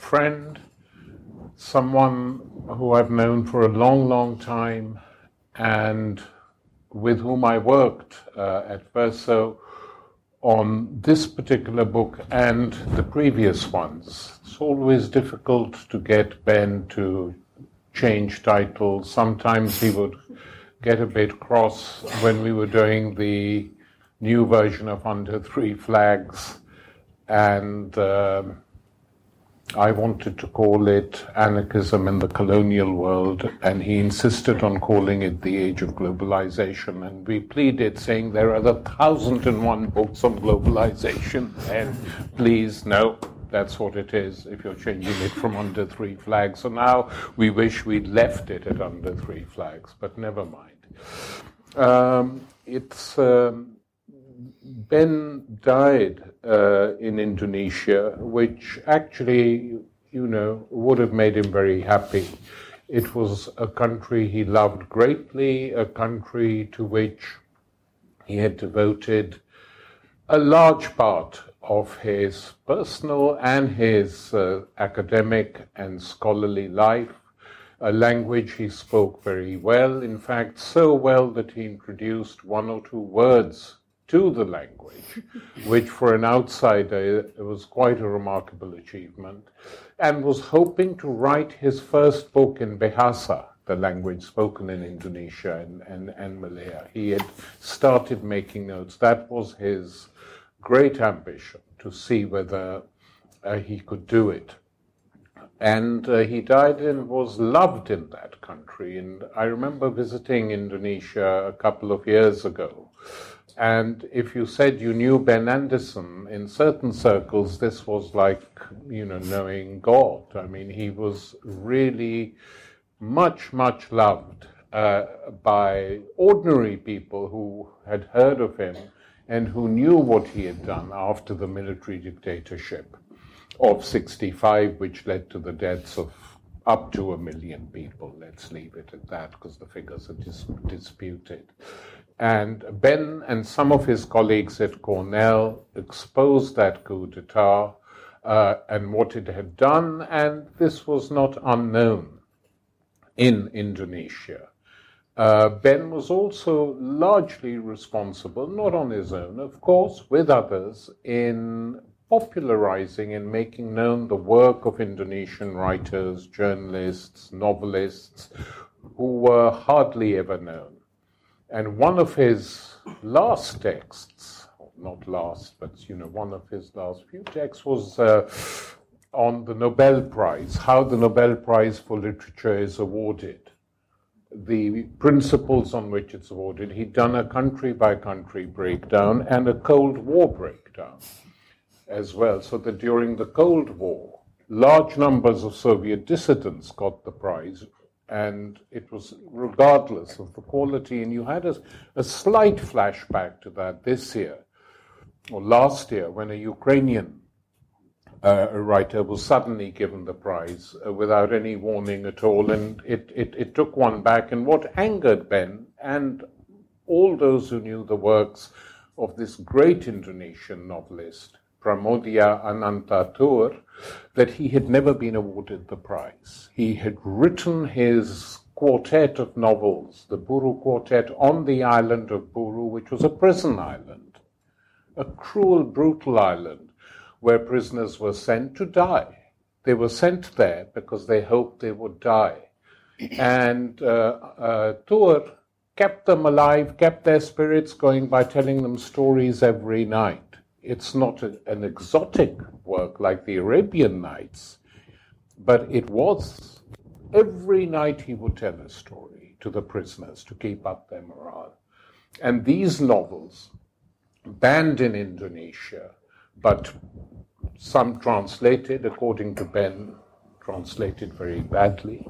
friend, someone who I've known for a long, long time, and with whom I worked uh, at Verso on this particular book and the previous ones. It's always difficult to get Ben to change titles. Sometimes he would get a bit cross when we were doing the new version of Under Three Flags, and um, I wanted to call it Anarchism in the Colonial World, and he insisted on calling it The Age of Globalization. And we pleaded, saying there are a thousand and one books on globalization, and please, no, that's what it is if you're changing it from under three flags. So now we wish we'd left it at under three flags, but never mind. Um, it's um, Ben died uh, in Indonesia, which actually, you know, would have made him very happy. It was a country he loved greatly, a country to which he had devoted a large part of his personal and his uh, academic and scholarly life. A language he spoke very well, in fact, so well that he introduced one or two words to the language, which for an outsider was quite a remarkable achievement, and was hoping to write his first book in Bahasa, the language spoken in Indonesia and, and, and Malaya. He had started making notes. That was his great ambition to see whether uh, he could do it. And uh, he died and was loved in that country. And I remember visiting Indonesia a couple of years ago and if you said you knew Ben Anderson, in certain circles, this was like, you know, knowing God. I mean, he was really much, much loved uh, by ordinary people who had heard of him and who knew what he had done after the military dictatorship of 65, which led to the deaths of up to a million people. Let's leave it at that because the figures are dis- disputed. And Ben and some of his colleagues at Cornell exposed that coup d'etat uh, and what it had done, and this was not unknown in Indonesia. Uh, ben was also largely responsible, not on his own, of course, with others, in popularizing and making known the work of Indonesian writers, journalists, novelists, who were hardly ever known. And one of his last texts, not last, but you know, one of his last few texts was uh, on the Nobel Prize, how the Nobel Prize for Literature is awarded, the principles on which it's awarded. He'd done a country by country breakdown and a Cold War breakdown as well, so that during the Cold War, large numbers of Soviet dissidents got the prize, and it was regardless of the quality. And you had a, a slight flashback to that this year or last year when a Ukrainian uh, writer was suddenly given the prize uh, without any warning at all, and it, it, it took one back. And what angered Ben and all those who knew the works of this great Indonesian novelist, Pramoedya Ananta Toer, that he had never been awarded the prize. He had written his quartet of novels, the Buru Quartet, on the island of Buru, which was a prison island, a cruel, brutal island where prisoners were sent to die. They were sent there because they hoped they would die. And uh, uh, Toer kept them alive, kept their spirits going by telling them stories every night. It's not a, an exotic work like the Arabian Nights, but it was every night he would tell a story to the prisoners to keep up their morale. And these novels, banned in Indonesia, but some translated, according to Ben, translated very badly,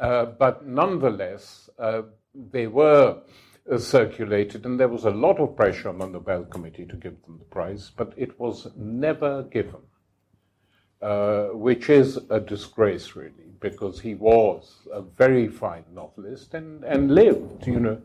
uh, but nonetheless, uh, they were uh, circulated, and there was a lot of pressure on the Nobel Committee to give them the prize, but it was never given, uh, which is a disgrace, really, because he was a very fine novelist and, and lived, you know,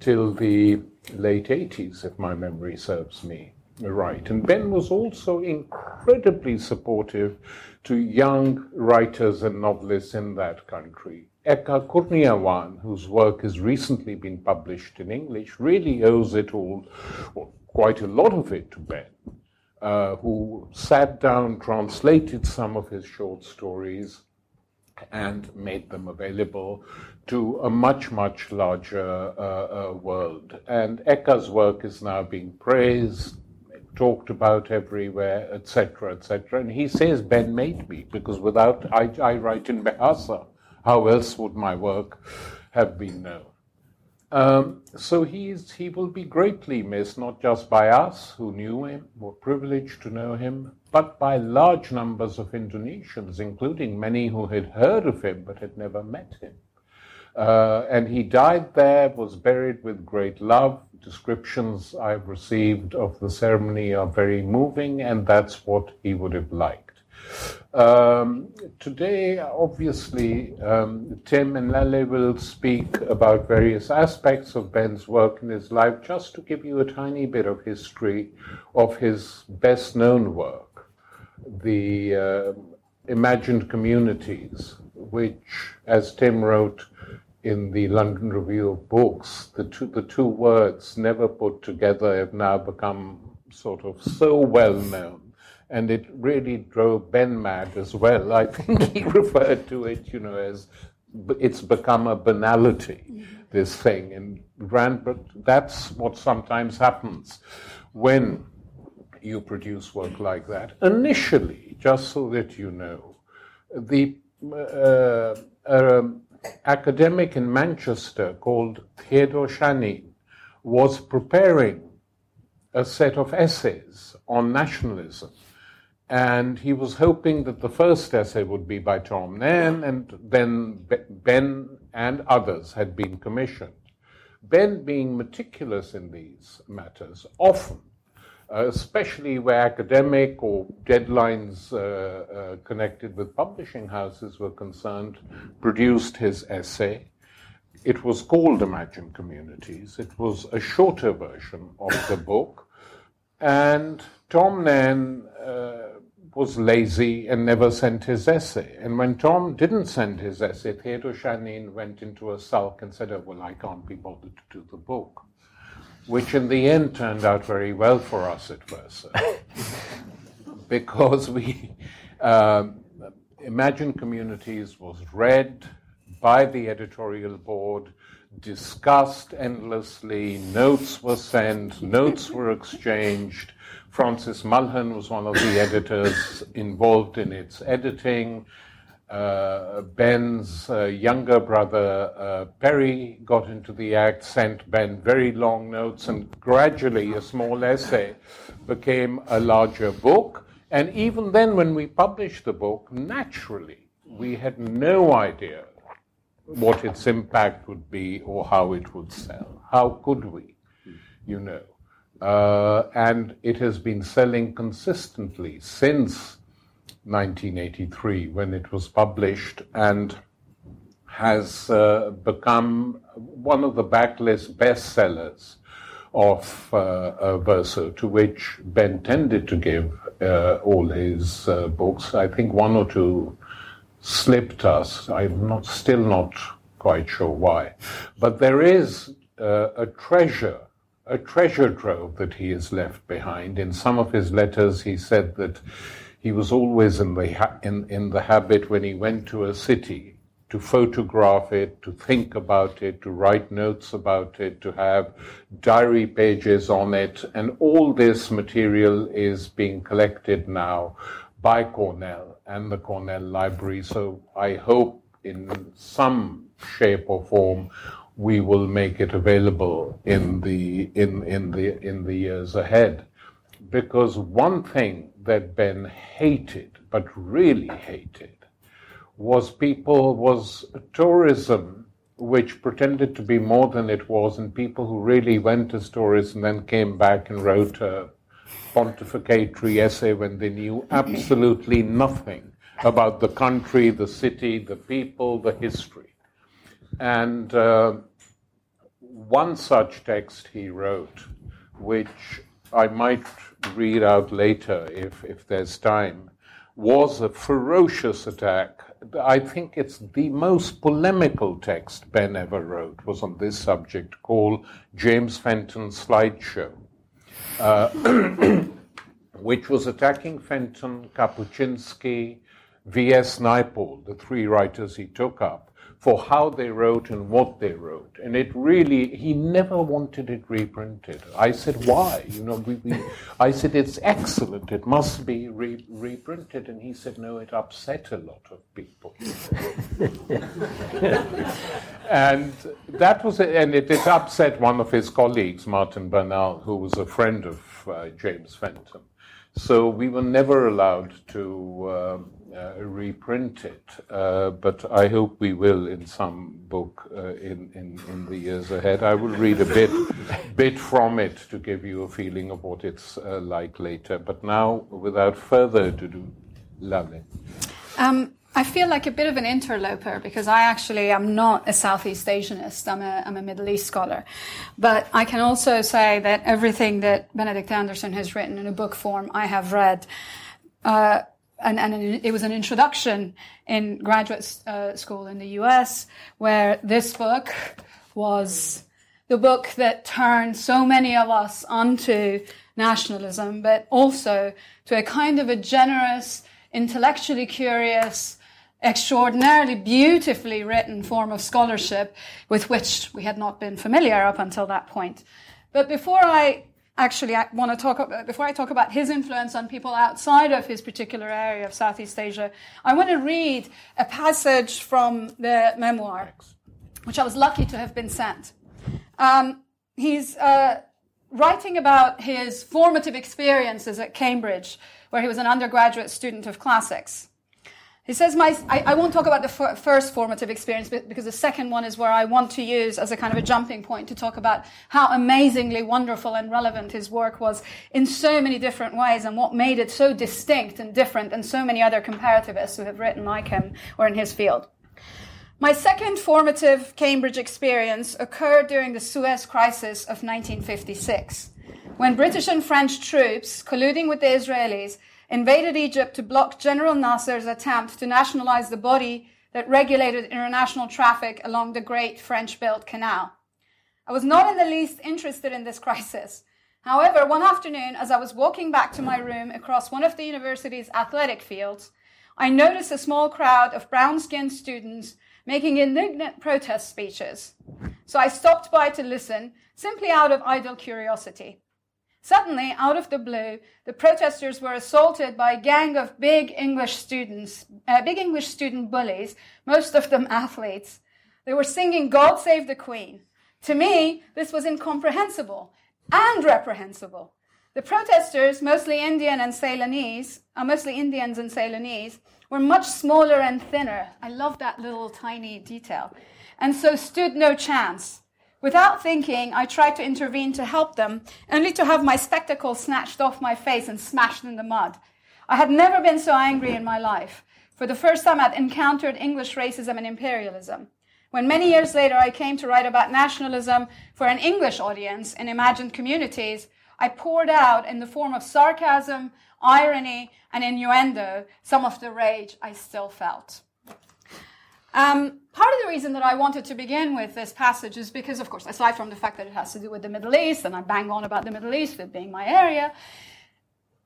till the late 80s, if my memory serves me right. And Ben was also incredibly supportive to young writers and novelists in that country. Eka Kurniawan, whose work has recently been published in English, really owes it all, or quite a lot of it, to Ben, uh, who sat down, translated some of his short stories, and made them available to a much, much larger uh, uh, world. And Eka's work is now being praised, talked about everywhere, etc., etc. And he says Ben made me because without I, I write in Bahasa how else would my work have been known? Um, so he's, he will be greatly missed, not just by us who knew him, were privileged to know him, but by large numbers of Indonesians, including many who had heard of him but had never met him. Uh, and he died there, was buried with great love. Descriptions I've received of the ceremony are very moving, and that's what he would have liked. Um, today, obviously, um, Tim and Laleh will speak about various aspects of Ben's work in his life, just to give you a tiny bit of history of his best known work, the uh, Imagined Communities, which, as Tim wrote in the London Review of Books, the two, the two words never put together have now become sort of so well known and it really drove Ben mad as well. I think he referred to it, you know, as it's become a banality, this thing. And Rand, but that's what sometimes happens when you produce work like that. Initially, just so that you know, the uh, uh, academic in Manchester called Theodore Shanin was preparing a set of essays on nationalism and he was hoping that the first essay would be by Tom Nairn, and then Ben and others had been commissioned. Ben, being meticulous in these matters, often, uh, especially where academic or deadlines uh, uh, connected with publishing houses were concerned, produced his essay. It was called Imagine Communities. It was a shorter version of the book. And Tom Nairn uh, was lazy and never sent his essay. And when Tom didn't send his essay, Theodore Shanin went into a sulk and said, oh, well, I can't be bothered to do the book, which in the end turned out very well for us at Verso, because we, um, Imagine Communities was read by the editorial board, discussed endlessly, notes were sent, notes were exchanged, Francis Mulhern was one of the editors involved in its editing. Uh, Ben's uh, younger brother uh, Perry got into the act, sent Ben very long notes, and gradually a small essay became a larger book. And even then, when we published the book, naturally, we had no idea what its impact would be or how it would sell. How could we, you know? Uh, and it has been selling consistently since 1983 when it was published and has uh, become one of the backlist bestsellers of uh, Verso, to which Ben tended to give uh, all his uh, books. I think one or two slipped us. I'm not still not quite sure why, but there is uh, a treasure. A treasure trove that he has left behind. In some of his letters, he said that he was always in the, ha- in, in the habit when he went to a city to photograph it, to think about it, to write notes about it, to have diary pages on it. And all this material is being collected now by Cornell and the Cornell Library. So I hope in some shape or form we will make it available in the, in, in the, in the years ahead. Because one thing that Ben hated, but really hated, was people was tourism which pretended to be more than it was and people who really went as tourists and then came back and wrote a pontificatory essay when they knew absolutely nothing about the country, the city, the people, the history. And uh, one such text he wrote, which I might read out later if, if there's time, was a ferocious attack I think it's the most polemical text Ben ever wrote was on this subject called James Fenton's Slideshow, uh, which was attacking Fenton, Kapuscinski, V.S. Naipaul, the three writers he took up, for how they wrote and what they wrote. And it really, he never wanted it reprinted. I said, why? You know, we, we, I said, it's excellent. It must be re- reprinted. And he said, no, it upset a lot of people. and that was, it. and it, it, upset one of his colleagues, Martin Bernal, who was a friend of uh, James Fenton. So we were never allowed to. Um, uh, reprint it, uh, but I hope we will in some book uh, in, in, in the years ahead. I will read a bit, bit from it to give you a feeling of what it's uh, like later. But now, without further ado, Laleh. Um, I feel like a bit of an interloper because I actually am not a Southeast Asianist. I'm a, I'm a Middle East scholar. But I can also say that everything that Benedict Anderson has written in a book form, I have read. Uh, and, and it was an introduction in graduate uh, school in the US where this book was the book that turned so many of us onto nationalism, but also to a kind of a generous, intellectually curious, extraordinarily beautifully written form of scholarship with which we had not been familiar up until that point. But before I actually I want to talk about, before I talk about his influence on people outside of his particular area of Southeast Asia, I want to read a passage from the memoir, which I was lucky to have been sent. Um, he's uh, writing about his formative experiences at Cambridge, where he was an undergraduate student of classics. He says, my, I, I won't talk about the f- first formative experience because the second one is where I want to use as a kind of a jumping point to talk about how amazingly wonderful and relevant his work was in so many different ways and what made it so distinct and different than so many other comparativists who have written like him or in his field. My second formative Cambridge experience occurred during the Suez Crisis of 1956, when British and French troops, colluding with the Israelis, invaded Egypt to block General Nasser's attempt to nationalize the body that regulated international traffic along the great French built canal. I was not in the least interested in this crisis. However, one afternoon, as I was walking back to my room across one of the university's athletic fields, I noticed a small crowd of brown skinned students making indignant protest speeches. So I stopped by to listen, simply out of idle curiosity. Suddenly, out of the blue, the protesters were assaulted by a gang of big English students, uh, big English student bullies, most of them athletes. They were singing God Save the Queen. To me, this was incomprehensible and reprehensible. The protesters, mostly Indian and Ceylonese, uh, mostly Indians and Ceylonese, were much smaller and thinner. I love that little tiny detail. And so stood no chance. Without thinking, I tried to intervene to help them, only to have my spectacles snatched off my face and smashed in the mud. I had never been so angry in my life. For the first time, I'd encountered English racism and imperialism. When many years later I came to write about nationalism for an English audience in imagined communities, I poured out in the form of sarcasm, irony, and innuendo some of the rage I still felt. Um, part of the reason that I wanted to begin with this passage is because, of course, aside from the fact that it has to do with the Middle East, and I bang on about the Middle East, it being my area,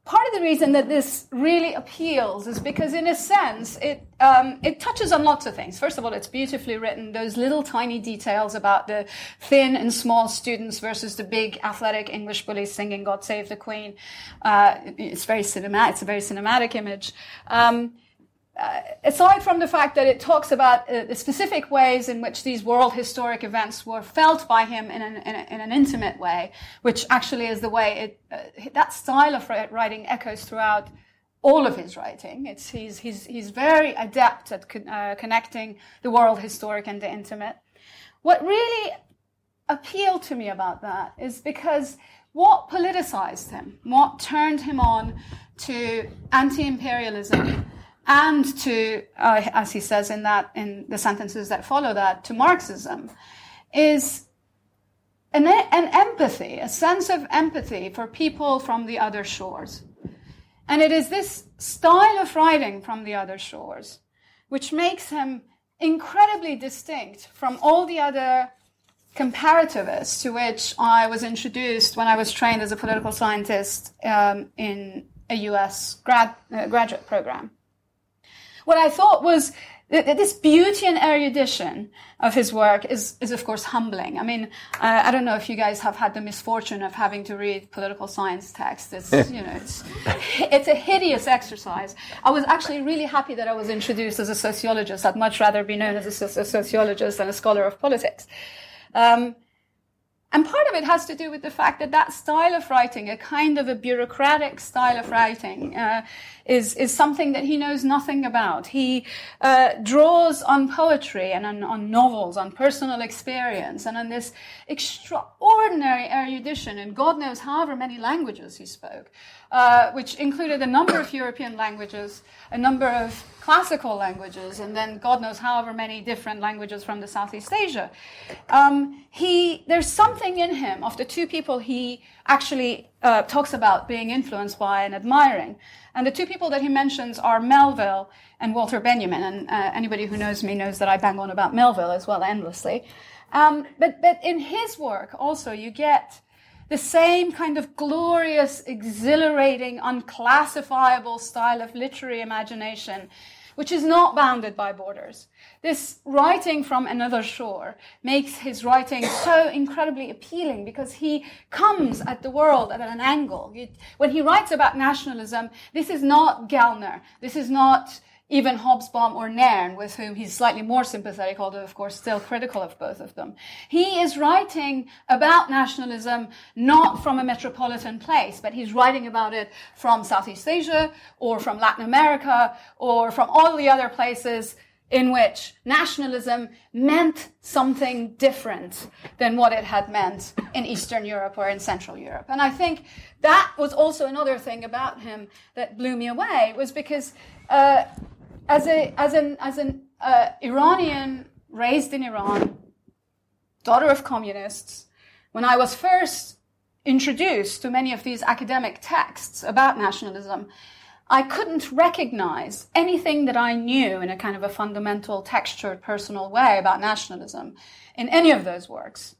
part of the reason that this really appeals is because, in a sense, it um, it touches on lots of things. First of all, it's beautifully written. Those little tiny details about the thin and small students versus the big athletic English bullies singing "God Save the Queen." Uh, it's very cinematic. It's a very cinematic image. Um, uh, aside from the fact that it talks about uh, the specific ways in which these world historic events were felt by him in an, in, a, in an intimate way, which actually is the way it, uh, that style of writing echoes throughout all of his writing. It's, he's, he's, he's very adept at con- uh, connecting the world historic and the intimate. What really appealed to me about that is because what politicized him, what turned him on to anti-imperialism, and to, uh, as he says in that, in the sentences that follow that, to Marxism, is an, an empathy, a sense of empathy for people from the other shores. And it is this style of writing from the other shores which makes him incredibly distinct from all the other comparativists to which I was introduced when I was trained as a political scientist um, in a US grad, uh, graduate program what I thought was this beauty and erudition of his work is, is of course humbling. I mean, uh, I don't know if you guys have had the misfortune of having to read political science texts. It's, you know, it's, it's a hideous exercise. I was actually really happy that I was introduced as a sociologist. I'd much rather be known as a, a sociologist than a scholar of politics. Um, and part of it has to do with the fact that that style of writing, a kind of a bureaucratic style of writing, uh, is, is something that he knows nothing about. He uh, draws on poetry and on, on, novels, on personal experience, and on this extraordinary erudition in God knows however many languages he spoke, uh, which included a number of European languages, a number of classical languages, and then God knows however many different languages from the Southeast Asia. Um, he, there's something in him of the two people he actually uh, talks about being influenced by and admiring. And the two people that he mentions are Melville and Walter Benjamin. And uh, anybody who knows me knows that I bang on about Melville as well endlessly. Um, but, but in his work also, you get the same kind of glorious, exhilarating, unclassifiable style of literary imagination which is not bounded by borders. This writing from another shore makes his writing so incredibly appealing because he comes at the world at an angle. when he writes about nationalism, this is not Gellner. This is not even Hobsbawm or Nairn, with whom he's slightly more sympathetic, although of course still critical of both of them. He is writing about nationalism not from a metropolitan place, but he's writing about it from Southeast Asia or from Latin America or from all the other places in which nationalism meant something different than what it had meant in Eastern Europe or in Central Europe. And I think that was also another thing about him that blew me away was because uh, as a as an as an uh, Iranian raised in Iran, daughter of communists, when I was first introduced to many of these academic texts about nationalism, I couldn't recognize anything that I knew in a kind of a fundamental, textured, personal way about nationalism in any of those works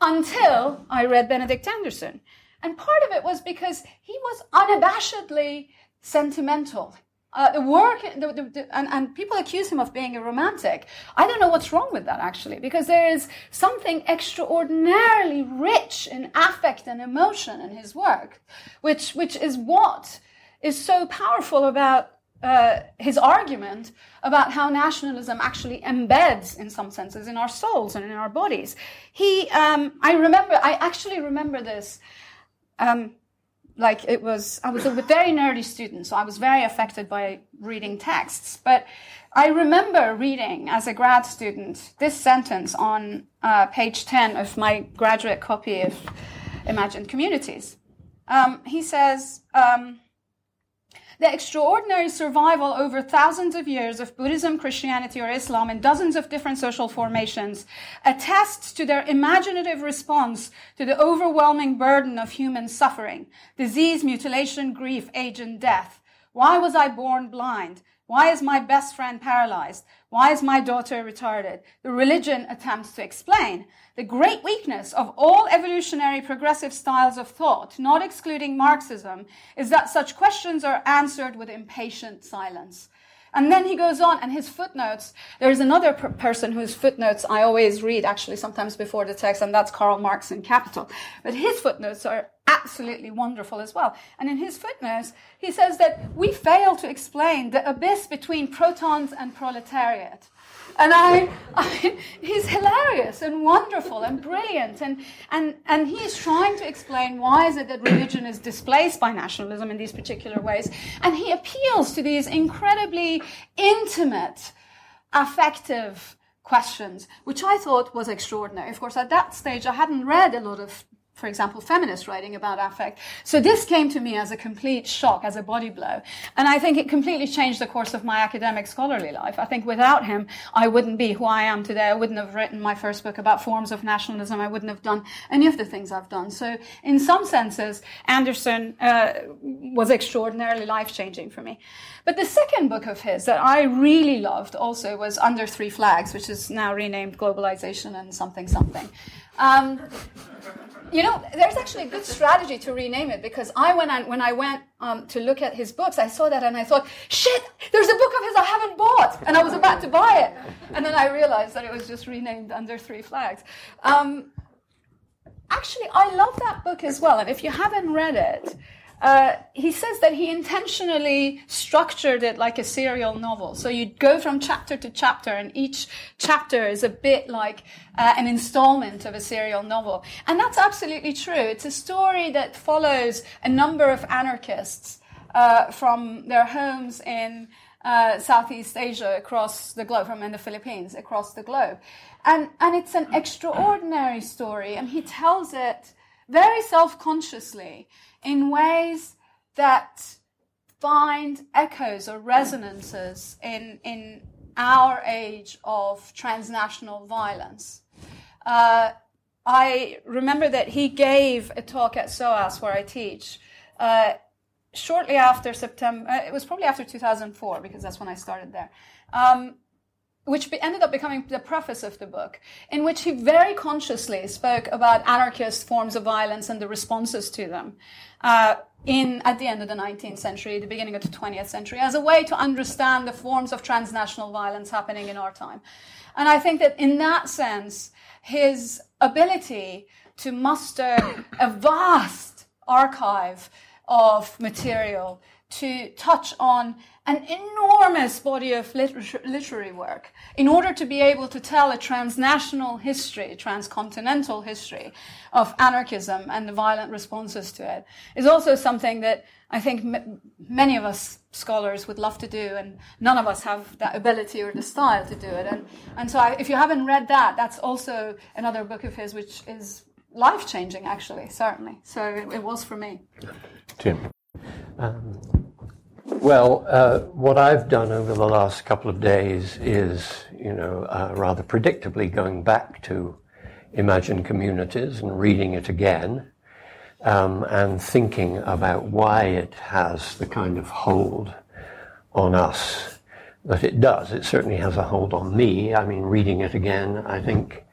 until I read Benedict Anderson. And part of it was because he was unabashedly sentimental. Uh, the work, the, the, the, and, and people accuse him of being a romantic. I don't know what's wrong with that actually, because there is something extraordinarily rich in affect and emotion in his work, which, which is what is so powerful about uh, his argument about how nationalism actually embeds, in some senses, in our souls and in our bodies. He, um, I remember, I actually remember this. Um, like it was i was a very nerdy student so i was very affected by reading texts. But i remember reading as a grad student this sentence on uh, page 10 of my graduate copy of imagined communities. Um, he says um, The extraordinary survival over thousands of years of Buddhism, Christianity, or Islam in dozens of different social formations attests to their imaginative response to the overwhelming burden of human suffering, disease, mutilation, grief, age, and death. Why was I born blind? Why is my best friend paralyzed? Why is my daughter retarded? The religion attempts to explain. The great weakness of all evolutionary progressive styles of thought, not excluding Marxism, is that such questions are answered with impatient silence. And then he goes on, and his footnotes, there's another per- person whose footnotes I always read, actually, sometimes before the text, and that's Karl Marx in Capital. But his footnotes are absolutely wonderful as well. And in his footnotes, he says that we fail to explain the abyss between protons and proletariat. And I, I, he's hilarious and wonderful and brilliant. And, and, and he's trying to explain why is it that religion is displaced by nationalism in these particular ways. And he appeals to these incredibly intimate, affective questions, which I thought was extraordinary. Of course, at that stage, I hadn't read a lot of for example, feminist writing about affect. So this came to me as a complete shock, as a body blow. And I think it completely changed the course of my academic scholarly life. I think without him, I wouldn't be who I am today. I wouldn't have written my first book about forms of nationalism. I wouldn't have done any of the things I've done. So in some senses, Anderson uh, was extraordinarily life-changing for me. But the second book of his that I really loved also was Under Three Flags, which is now renamed Globalization and something something. Um, you know, there's actually a good strategy to rename it because I went I when I went um, to look at his books, I saw that and I thought, shit, there's a book of his I haven't bought, and I was about to buy it, and then I realized that it was just renamed Under Three Flags. Um, actually, I love that book as well, and if you haven't read it. Uh, he says that he intentionally structured it like a serial novel. So you go from chapter to chapter, and each chapter is a bit like uh, an installment of a serial novel. And that's absolutely true. It's a story that follows a number of anarchists uh, from their homes in uh, Southeast Asia across the globe, from in the Philippines across the globe. And, and it's an extraordinary story, and he tells it very self consciously in ways that find echoes or resonances in, in our age of transnational violence. Uh, I remember that he gave a talk at SOAS where I teach. Uh, shortly after September, uh, it was probably after 2004 because that's when I started there. Um, which ended up becoming the preface of the book, in which he very consciously spoke about anarchist forms of violence and the responses to them. Uh, in at the end of the 19th century, the beginning of the 20th century, as a way to understand the forms of transnational violence happening in our time. And I think that in that sense, his ability to muster a vast archive of material to touch on an enormous body of liter- literary work in order to be able to tell a transnational history, transcontinental history of anarchism and the violent responses to it is also something that I think m- many of us scholars would love to do, and none of us have that ability or the style to do it. And, and so, I, if you haven't read that, that's also another book of his which is life changing, actually, certainly. So it, it was for me. Tim. Um, well, uh, what I've done over the last couple of days is, you know, uh, rather predictably going back to Imagine Communities and reading it again um, and thinking about why it has the kind of hold on us that it does. It certainly has a hold on me. I mean, reading it again, I think,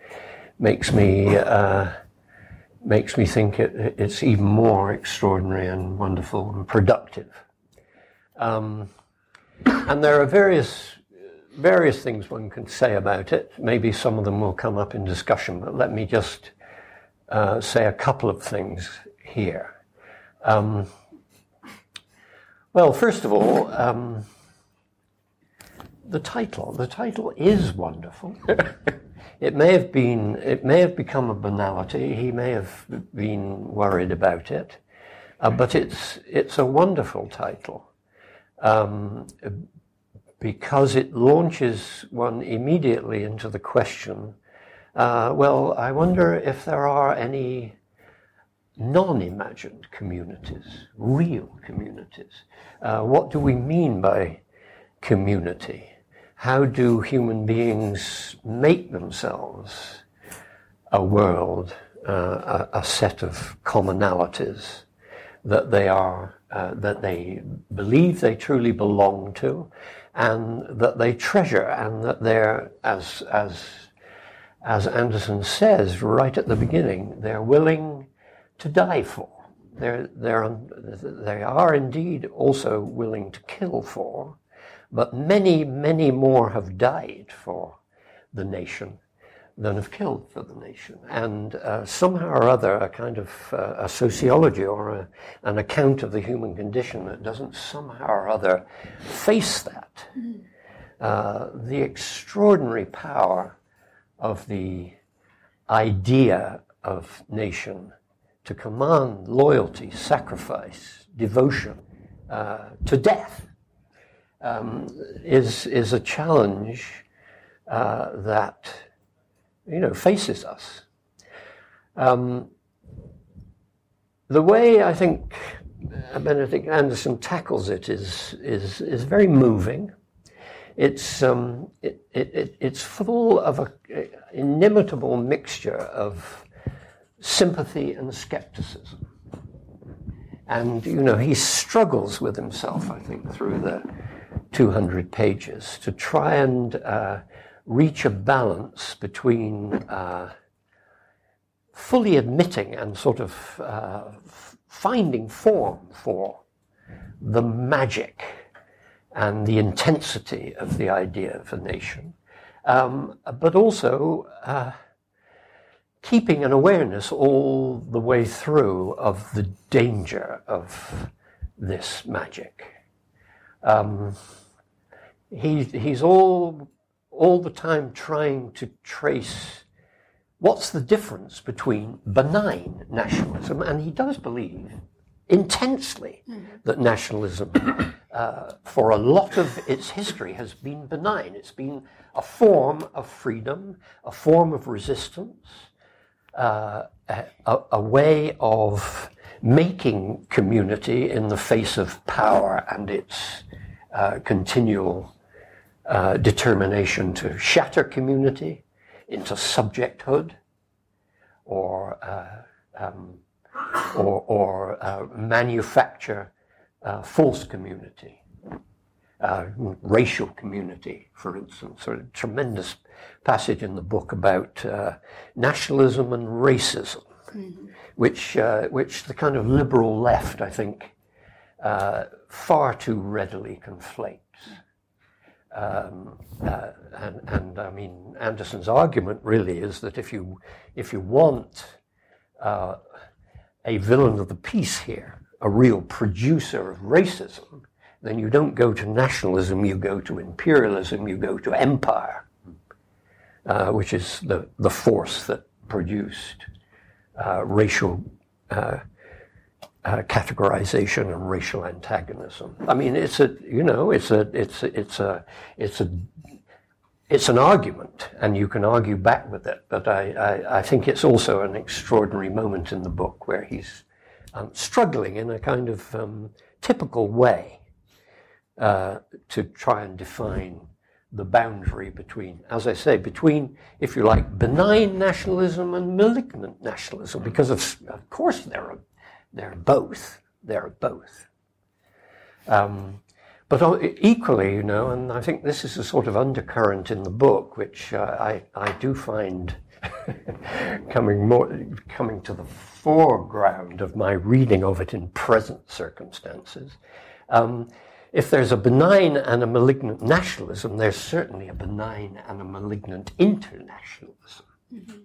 makes me. Uh, makes me think it, it's even more extraordinary and wonderful and productive. Um, and there are various various things one can say about it. Maybe some of them will come up in discussion, but let me just uh, say a couple of things here. Um, well, first of all, um, the title. The title is wonderful. it may have been. It may have become a banality. He may have been worried about it, uh, but it's it's a wonderful title um, because it launches one immediately into the question uh, well, I wonder if there are any non imagined communities, real communities. Uh, what do we mean by community? How do human beings make themselves a world, uh, a, a, set of commonalities that they are, uh, that they believe they truly belong to, and that they treasure, and that they're, as, as, as Anderson says right at the beginning, they're willing to die for. They're, they're, they are indeed also willing to kill for, but many, many more have died for the nation than have killed for the nation. And uh, somehow or other, a kind of uh, a sociology or a, an account of the human condition that doesn't somehow or other face that. Uh, the extraordinary power of the idea of nation to command loyalty, sacrifice, devotion uh, to death um, is, is a challenge uh, that you know, faces us. Um, the way I think Benedict Anderson tackles it is, is, is very moving. It's, um, it, it, it's full of an inimitable mixture of sympathy and skepticism. And, you know, he struggles with himself, I think, through the 200 pages to try and uh, reach a balance between uh, fully admitting and sort of uh, finding form for the magic and the intensity of the idea of a nation, um, but also uh, keeping an awareness all the way through of the danger of this magic. Um, he, he's all all the time trying to trace what's the difference between benign nationalism, and he does believe intensely mm-hmm. that nationalism, uh, for a lot of its history, has been benign. It's been a form of freedom, a form of resistance, uh, a, a, way of making community in the face of power and its uh, continual uh, determination to shatter community into subjecthood or, uh, um, or, or uh, manufacture uh, false community. Uh, racial community, for instance, a tremendous passage in the book about nationalism and racism, mm-hmm. which, which the kind of liberal left, I think, far too readily conflate. Um, uh, and, and, I mean, Anderson's argument really is that if you, if you want uh, a villain of the piece here, a real producer of racism, then you don't go to nationalism, you go to imperialism, you go to empire, uh, which is the, the force that produced uh, racial uh, categorization and racial antagonism. I mean, it's a you know, it's a it's a, it's a it's a it's an argument, and you can argue back with it. But I, I, I think it's also an extraordinary moment in the book where he's um, struggling in a kind of um, typical way uh, to try and define the boundary between, as I say, between, if you like, benign nationalism and malignant nationalism, because of, of course there are they're both. They're both. Um, but equally, you know, and I think this is a sort of undercurrent in the book, which uh, I, I do find coming more coming to the foreground of my reading of it in present circumstances. Um, if there's a benign and a malignant nationalism, there's certainly a benign and a malignant internationalism. Mm-hmm.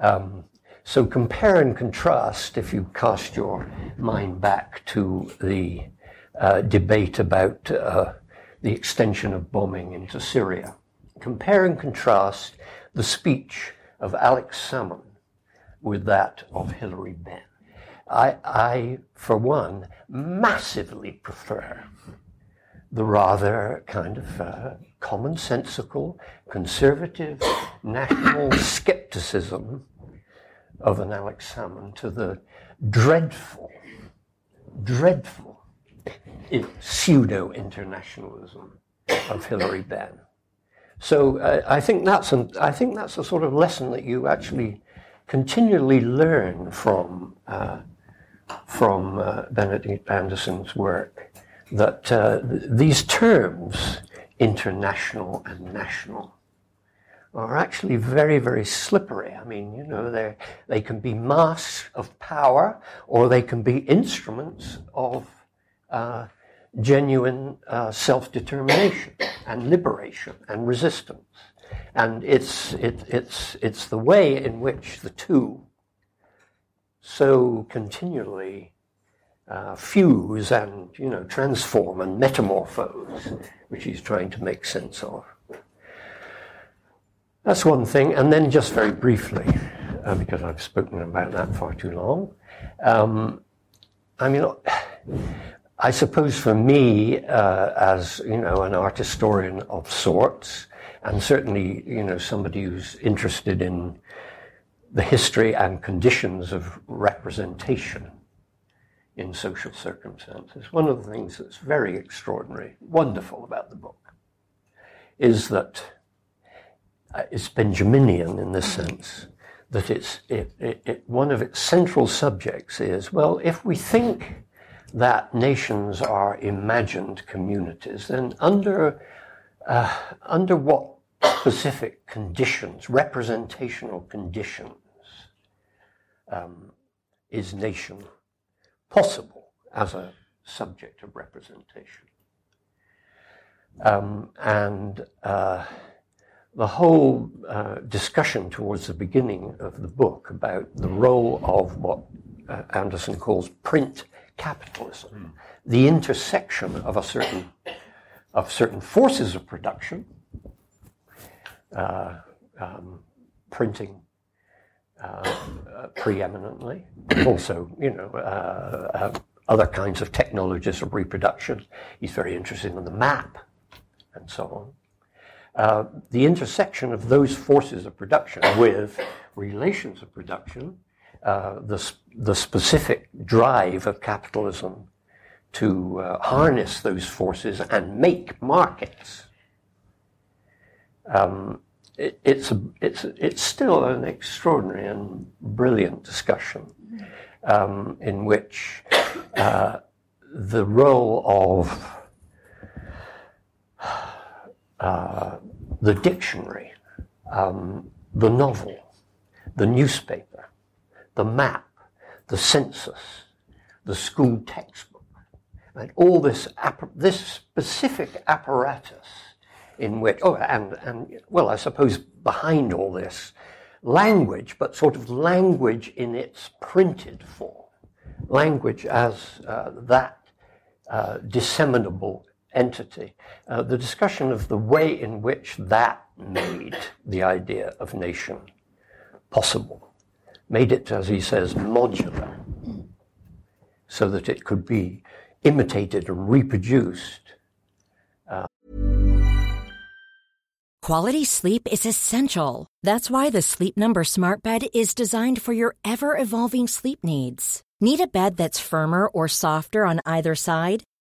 Um, so compare and contrast, if you cast your mind back to the uh, debate about uh, the extension of bombing into Syria, compare and contrast the speech of Alex Salmond with that of Hilary Benn. I, I, for one, massively prefer the rather kind of uh, commonsensical, conservative, national skepticism of an Alex Salmond to the dreadful, dreadful pseudo internationalism of Hilary Benn. So uh, I think that's an, I think that's a sort of lesson that you actually continually learn from uh, from uh, Benedict Anderson's work that uh, th- these terms, international and national, are actually very, very slippery. I mean, you know, they they can be masks of power, or they can be instruments of uh, genuine uh, self-determination and liberation and resistance. And it's, it, it's, it's the way in which the two so continually uh, fuse and, you know, transform and metamorphose, which he's trying to make sense of. That's one thing. And then just very briefly, uh, because I've spoken about that far too long, um, I mean, I suppose for me, uh, as you know, an art historian of sorts, and certainly you know somebody who's interested in the history and conditions of representation in social circumstances, one of the things that's very extraordinary, wonderful about the book, is that it's Benjaminian in this sense that it's it, it, it, one of its central subjects is well, if we think that nations are imagined communities, then under, uh, under what specific conditions, representational conditions, um, is nation possible as a subject of representation? Um, and uh, the whole uh, discussion towards the beginning of the book about the role of what uh, Anderson calls print capitalism, mm. the intersection of a certain of certain forces of production, uh, um, printing uh, uh, preeminently, also you know uh, uh, other kinds of technologies of reproduction. He's very interested in the map and so on. Uh, the intersection of those forces of production with relations of production uh, the, the specific drive of capitalism to uh, harness those forces and make markets. Um, it, it's, a, it's, it's still an extraordinary and brilliant discussion um, in which uh, the role of uh, the dictionary, um, the novel, the newspaper, the map, the census, the school textbook, and all this, this specific apparatus in which, oh, and, and, well, I suppose behind all this, language, but sort of language in its printed form, language as uh, that uh, disseminable entity. Uh, the discussion of the way in which that made the idea of nation possible made it, as he says, modular, so that it could be imitated and reproduced. Uh, Quality sleep is essential. That's why the Sleep Number Smart Bed is designed for your ever evolving sleep needs. Need a bed that's firmer or softer on either side?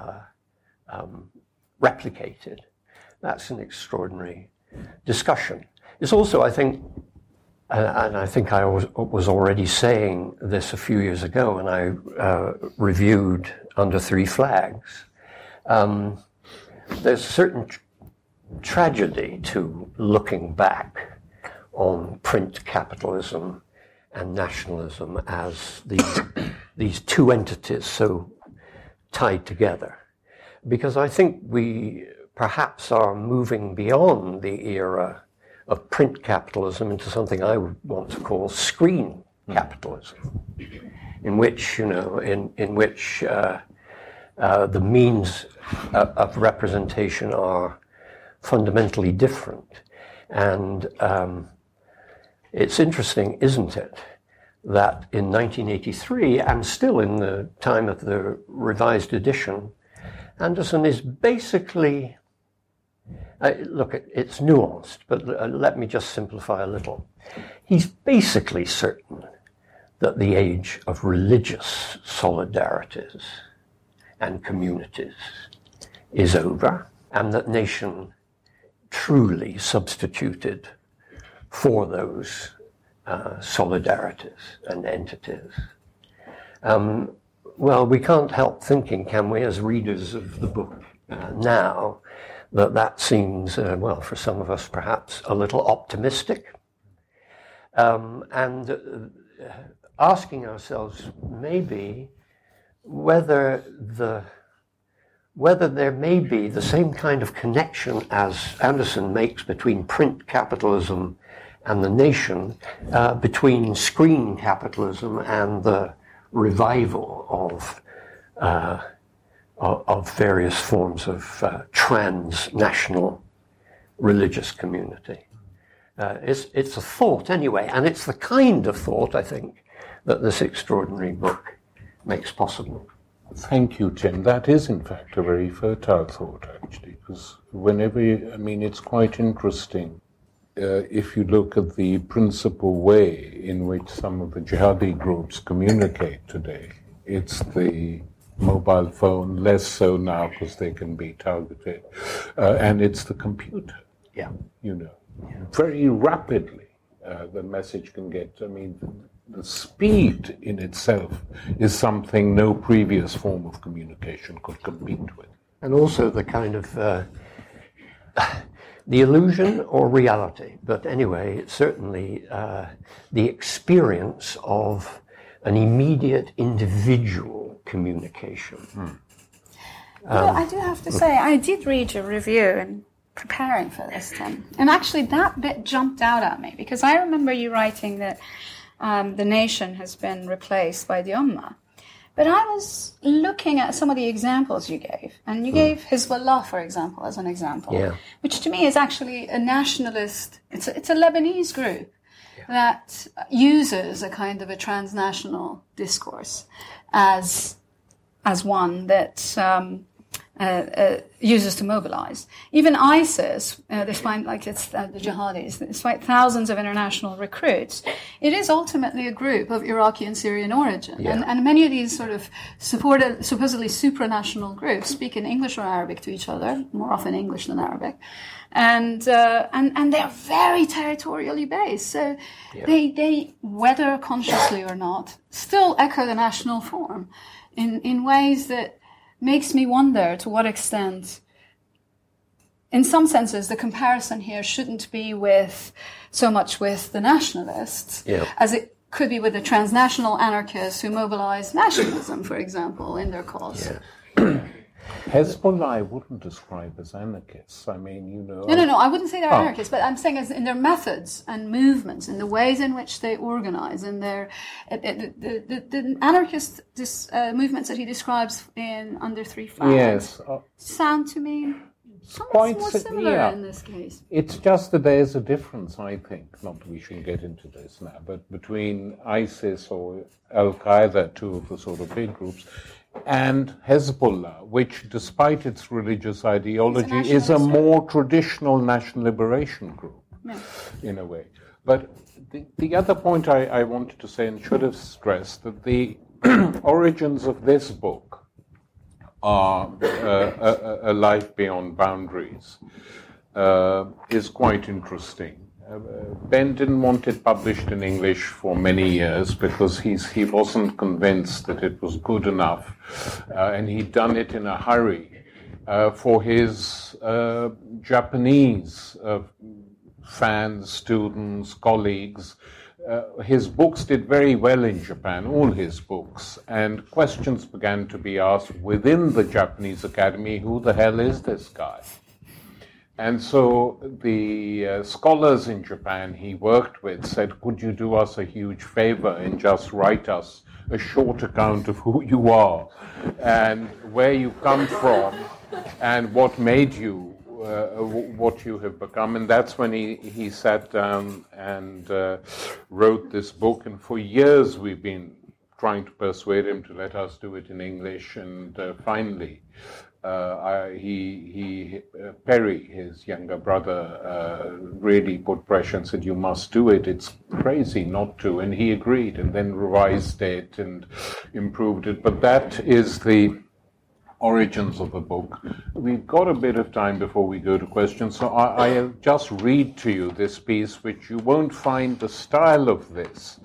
Uh, um, replicated. That's an extraordinary discussion. It's also, I think, and I think I was, already saying this a few years ago when I uh, reviewed Under Three Flags. Um, there's a certain tr- tragedy to looking back on print capitalism and nationalism as these, these two entities so tied together. Because I think we perhaps are moving beyond the era of print capitalism into something I would want to call screen capitalism, in which, you know, in, in which uh, uh, the means of, of representation are fundamentally different. And um, it's interesting, isn't it, that in 1983, and still in the time of the revised edition, Anderson is basically, uh, look, it's nuanced, but uh, let me just simplify a little. He's basically certain that the age of religious solidarities and communities is over, and that nation truly substituted for those uh, solidarities and entities. Um, well, we can't help thinking, can we, as readers of the book uh, now, that that seems, uh, well, for some of us perhaps a little optimistic. Um, and uh, asking ourselves maybe whether the whether there may be the same kind of connection as Anderson makes between print capitalism and the nation, uh, between screen capitalism and the revival of uh, of various forms of uh, transnational religious community. Uh, it's, it's a thought anyway, and it's the kind of thought, I think, that this extraordinary book makes possible. Thank you, Tim. That is, in fact, a very fertile thought, actually, because whenever, you, I mean, it's quite interesting uh, if you look at the principal way in which some of the jihadi groups communicate today. It's the mobile phone, less so now because they can be targeted, uh, and it's the computer. Yeah. You know, yeah. very rapidly uh, the message can get. I mean, the speed in itself is something no previous form of communication could compete with. And also the kind of uh, the illusion or reality, but anyway, certainly uh, the experience of an immediate individual communication. Hmm. Um, I do have to say, I did read your review and preparing for this, Tim. And actually, that bit jumped out at me because I remember you writing that um, the nation has been replaced by the Ummah. But I was looking at some of the examples you gave, and you hmm. gave Hezbollah, for example, as an example, yeah. which to me is actually a nationalist, it's a, it's a Lebanese group yeah. that uses a kind of a transnational discourse as, as one that um, uh, uh, uses to mobilize. Even ISIS, uh, despite like it's uh, the jihadis, despite thousands of international recruits, it is ultimately a group of Iraqi and Syrian origin. Yeah. And, and, many of these sort of supported, supposedly supranational groups speak in English or Arabic to each other, more often English than Arabic. And, uh, and, and they're very territorially based. So yeah. they, they, whether consciously or not, still echo the national form in, in ways that makes me wonder to what extent, in some senses, the comparison here shouldn't be with so much with the nationalists yeah. as it could be with the transnational anarchists who mobilize nationalism, for example, in their cause. Yeah. Hezbollah, I wouldn't describe as anarchists. I mean, you know. No, no, no. I wouldn't say they're oh. anarchists, but I'm saying as in their methods and movements, in the ways in which they organize, in their uh, the, the, the, the anarchist this, uh, movements that he describes in Under Three Flags. Yes. Uh, sound to me quite more similar yeah. in this case. It's just that there's a difference, I think. Not we shouldn't get into this now, but between ISIS or Al Qaeda, two of the sort of big groups and Hezbollah, which, despite its religious ideology, a is a more traditional national liberation group, in a way. But the, the other point I, I, wanted to say and should have stressed that the origins of this book are uh, a, a, life beyond boundaries uh, is quite interesting. Ben didn't want it published in English for many years because he's, he wasn't convinced that it was good enough, uh, and he'd done it in a hurry uh, for his uh, Japanese uh, fans, students, colleagues. Uh, his books did very well in Japan, all his books, and questions began to be asked within the Japanese Academy who the hell is this guy? And so the uh, scholars in Japan he worked with said, Could you do us a huge favor and just write us a short account of who you are and where you come from and what made you uh, what you have become. And that's when he, he sat down and uh, wrote this book. And for years we've been trying to persuade him to let us do it in English. And uh, finally, uh, he, he uh, Perry, his younger brother, uh, really put pressure and said, "You must do it. It's crazy not to." And he agreed, and then revised it and improved it. But that is the origins of the book. We've got a bit of time before we go to questions, so I, I'll just read to you this piece, which you won't find the style of this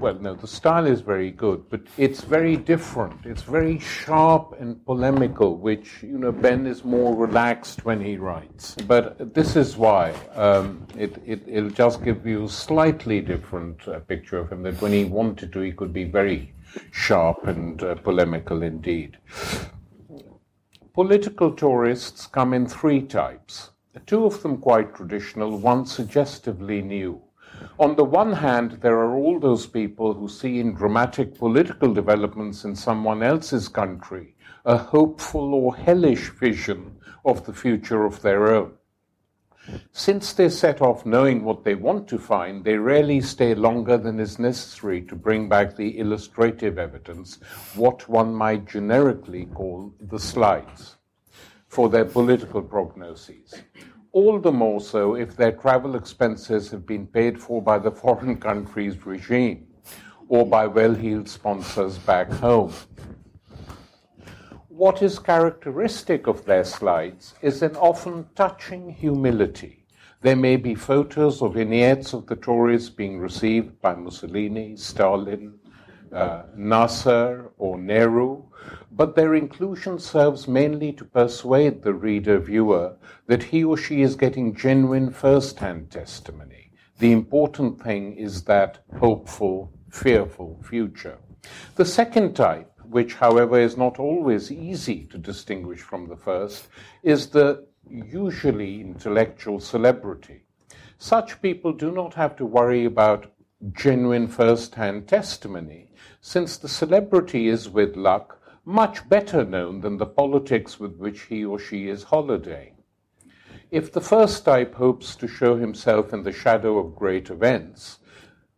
well, no, the style is very good, but it's very different. It's very sharp and polemical, which, you know, Ben is more relaxed when he writes. But this is why um, it, it, will just give you a slightly different uh, picture of him, that when he wanted to, he could be very sharp and uh, polemical indeed. Political tourists come in three types, two of them quite traditional, one suggestively new. On the one hand, there are all those people who see in dramatic political developments in someone else's country a hopeful or hellish vision of the future of their own. Since they set off knowing what they want to find, they rarely stay longer than is necessary to bring back the illustrative evidence, what one might generically call the slides, for their political prognoses all the more so if their travel expenses have been paid for by the foreign country's regime or by well heeled sponsors back home. What is characteristic of their slides is an often touching humility. There may be photos or vignettes of the tourists being received by Mussolini, Stalin, uh, Nasser, or Nehru, but their inclusion serves mainly to persuade the reader viewer that he or she is getting genuine first hand testimony. The important thing is that hopeful, fearful future. The second type, which, however, is not always easy to distinguish from the first, is the usually intellectual celebrity. Such people do not have to worry about genuine first hand testimony, since the celebrity is, with luck, much better known than the politics with which he or she is holidaying. If the first type hopes to show himself in the shadow of great events,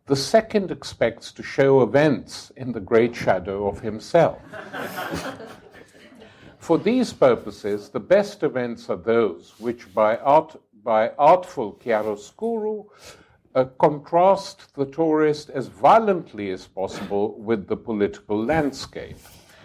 the second expects to show events in the great shadow of himself. For these purposes, the best events are those which, by, art, by artful chiaroscuro, uh, contrast the tourist as violently as possible with the political landscape.